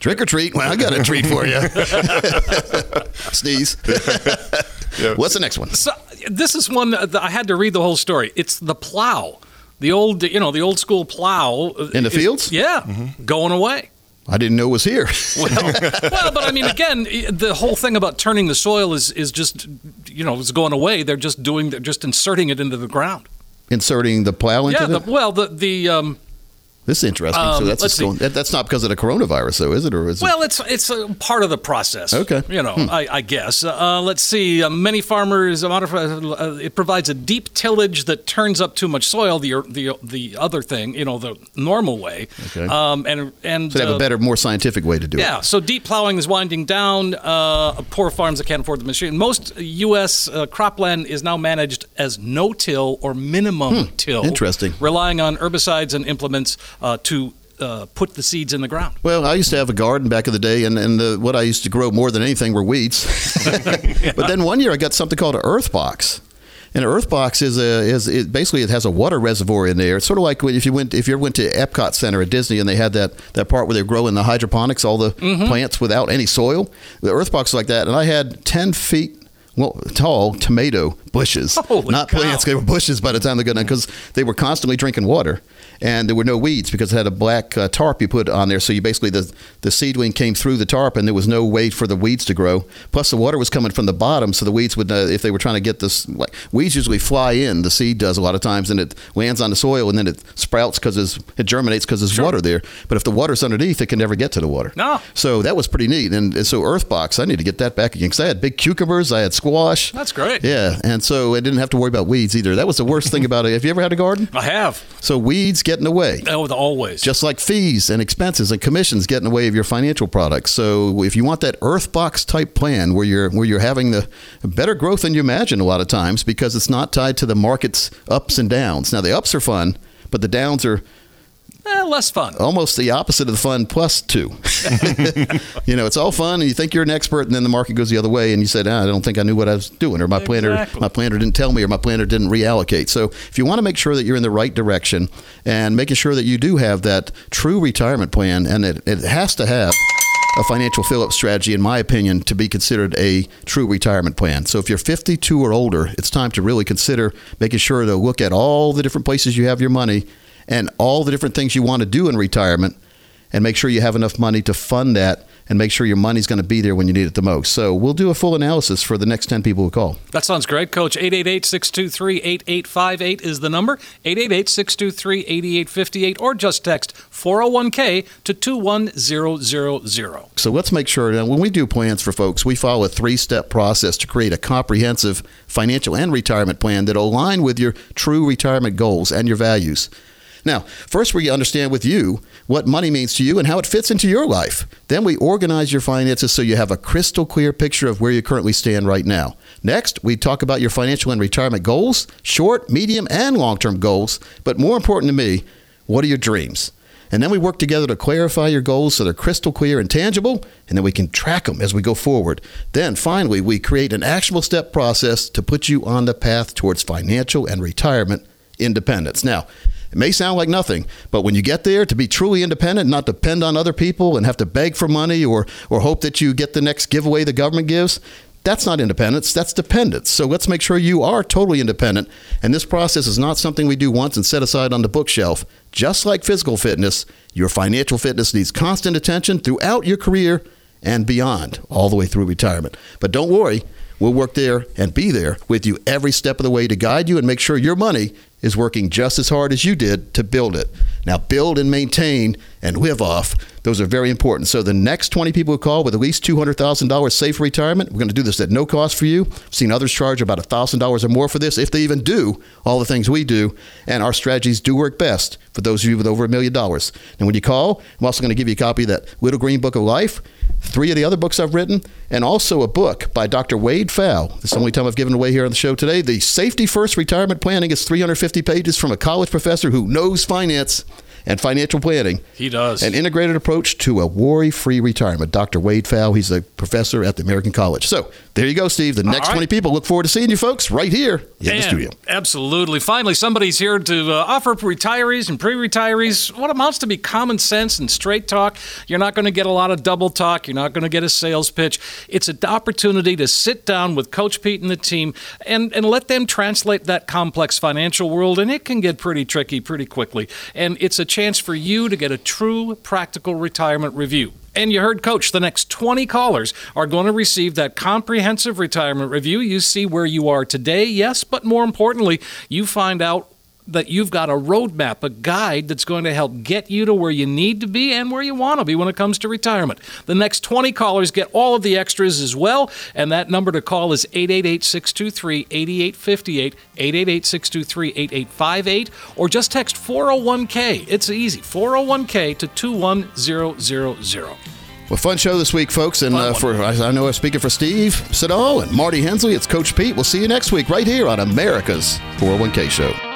Trick or treat? Well, I got a treat for you. Sneeze. What's the next one? So this is one that I had to read the whole story. It's the plow, the old, you know, the old school plow In the is- fields? Yeah, going away. I didn't know it was here. Well, well, but I mean, again, the whole thing about turning the soil is is just, you know, is going away. They're just doing, they're just inserting it into the ground. Inserting the plow into Yeah. The, it. well, the the um, This is interesting. so Um, that's let's just going, that, that's not because of the coronavirus, though, is it? Or is it? Well, it's it's a part of the process. Okay. You know, I, I guess. Uh, let's see. Uh, many farmers, uh, uh, it provides a deep tillage that turns up too much soil. The the the other thing, you know, the normal way. Okay. Um, and and So they have uh, a better, more scientific way to do yeah, it. Yeah. So deep plowing is winding down. Uh, poor farms that can't afford the machine. Most U.S. Uh, cropland is now managed as no-till or minimum till. Hmm. Interesting. Relying on herbicides and implements uh, to uh, put the seeds in the ground. Well, I used to have a garden back in the day, and, and the, what I used to grow more than anything were weeds. But then one year I got something called an earth box. And an earth box is a is it basically it has a water reservoir in there. It's sort of like if you went if you ever went to Epcot Center at Disney and they had that, that part where they're growing the hydroponics, all the plants without any soil. The earth box is like that, and I had ten feet well, tall tomato bushes, Holy not cow. plants. They were bushes by the time they got done because they were constantly drinking water, and there were no weeds because it had a black uh, tarp you put on there. So you basically the the seedling came through the tarp, and there was no way for the weeds to grow. Plus, the water was coming from the bottom, so the weeds would, uh, if they were trying to get this, like weeds usually fly in. The seed does a lot of times, and it lands on the soil, and then it sprouts because it germinates because there's water there. But if the water's underneath, it can never get to the water. No. So that was pretty neat. And, and so Earthbox, I need to get that back again because I had big cucumbers, I had squash. That's great. Yeah, and so I didn't have to worry about weeds either. That was the worst thing about it. Have you ever had a garden? I have. So weeds get in the way. Oh, the always. Just like fees and expenses and commissions get in the way of your financial products. So if you want that Earthbox type plan where you're where you're having the better growth than you imagine a lot of times because it's not tied to the market's ups and downs. Now the ups are fun, but the downs are Eh, less fun. almost the opposite of the fun plus two. you know, it's all fun, and you think you're an expert, and then the market goes the other way, and you said, ah, "I don't think I knew what I was doing," or my planner, my planner didn't tell me, or my planner didn't reallocate. So, if you want to make sure that you're in the right direction and making sure that you do have that true retirement plan, and it, it has to have a financial fill-up strategy, in my opinion, to be considered a true retirement plan. So if you're 52 or older, it's time to really consider making sure to look at all the different places you have your money and all the different things you want to do in retirement and make sure you have enough money to fund that and make sure your money's going to be there when you need it the most. So we'll do a full analysis for the next 10 people who call. That sounds great, Coach. 888-623-8858 is the number. 888-623-8858 or just text 401k to 21000. So let's make sure that when we do plans for folks, we follow a three step process to create a comprehensive financial and retirement plan that align with your true retirement goals and your values. Now, first we understand with you what money means to you and how it fits into your life. Then we organize your finances so you have a crystal clear picture of where you currently stand right now. Next, we talk about your financial and retirement goals, short, medium, and long term goals. But more important to me, what are your dreams? And then we work together to clarify your goals so they're crystal clear and tangible, and then we can track them as we go forward. Then finally, we create an actionable step process to put you on the path towards financial and retirement independence. Now, it may sound like nothing, but when you get there to be truly independent, not depend on other people and have to beg for money or, or hope that you get the next giveaway the government gives, that's not independence, that's dependence. So let's make sure you are totally independent. And this process is not something we do once and set aside on the bookshelf. Just like physical fitness, your financial fitness needs constant attention throughout your career and beyond, all the way through retirement. But don't worry, we'll work there and be there with you every step of the way to guide you and make sure your money is working just as hard as you did to build it. Now, build and maintain and live off, those are very important. So, the next 20 people who call with at least $200,000 safe retirement, we're going to do this at no cost for you. I've seen others charge about $1,000 or more for this if they even do all the things we do. And our strategies do work best for those of you with over a million dollars. And when you call, I'm also going to give you a copy of that Little Green Book of Life three of the other books I've written, and also a book by Dr. Wade Pfau. This is the only time I've given away here on the show today. The Safety First Retirement Planning is 350 pages from a college professor who knows finance and financial planning. He does. An integrated approach to a worry free retirement. Dr. Wade Pfau, he's a professor at the American College. So there you go, Steve. The next right. 20 people look forward to seeing you folks right here in the studio. Absolutely. Finally, somebody's here to uh, offer retirees and pre-retirees what amounts to be common sense and straight talk. You're not going to get a lot of double talk. You're not going to get a sales pitch. It's an opportunity to sit down with Coach Pete and the team and, and let them translate that complex financial world, and it can get pretty tricky pretty quickly. And it's a chance for you to get a true practical retirement review. And you heard Coach, the next 20 callers are going to receive that comprehensive retirement review. You see where you are today, yes, but more importantly, you find out that you've got a roadmap, a guide that's going to help get you to where you need to be and where you want to be when it comes to retirement. The next 20 callers get all of the extras as well, and that number to call is 888 623 8858, 888 623 8858, or just text 401k. It's easy 401k to 21000. Well, fun show this week, folks. And uh, for I I know I'm speaking for Steve Siddall and Marty Hensley. It's Coach Pete. We'll see you next week right here on America's 401k Show.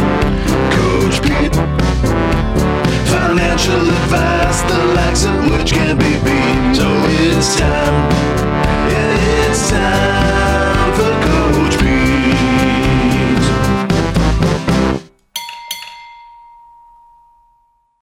socially fast, the likes of which can't be beat. So it's time, yeah, it's time.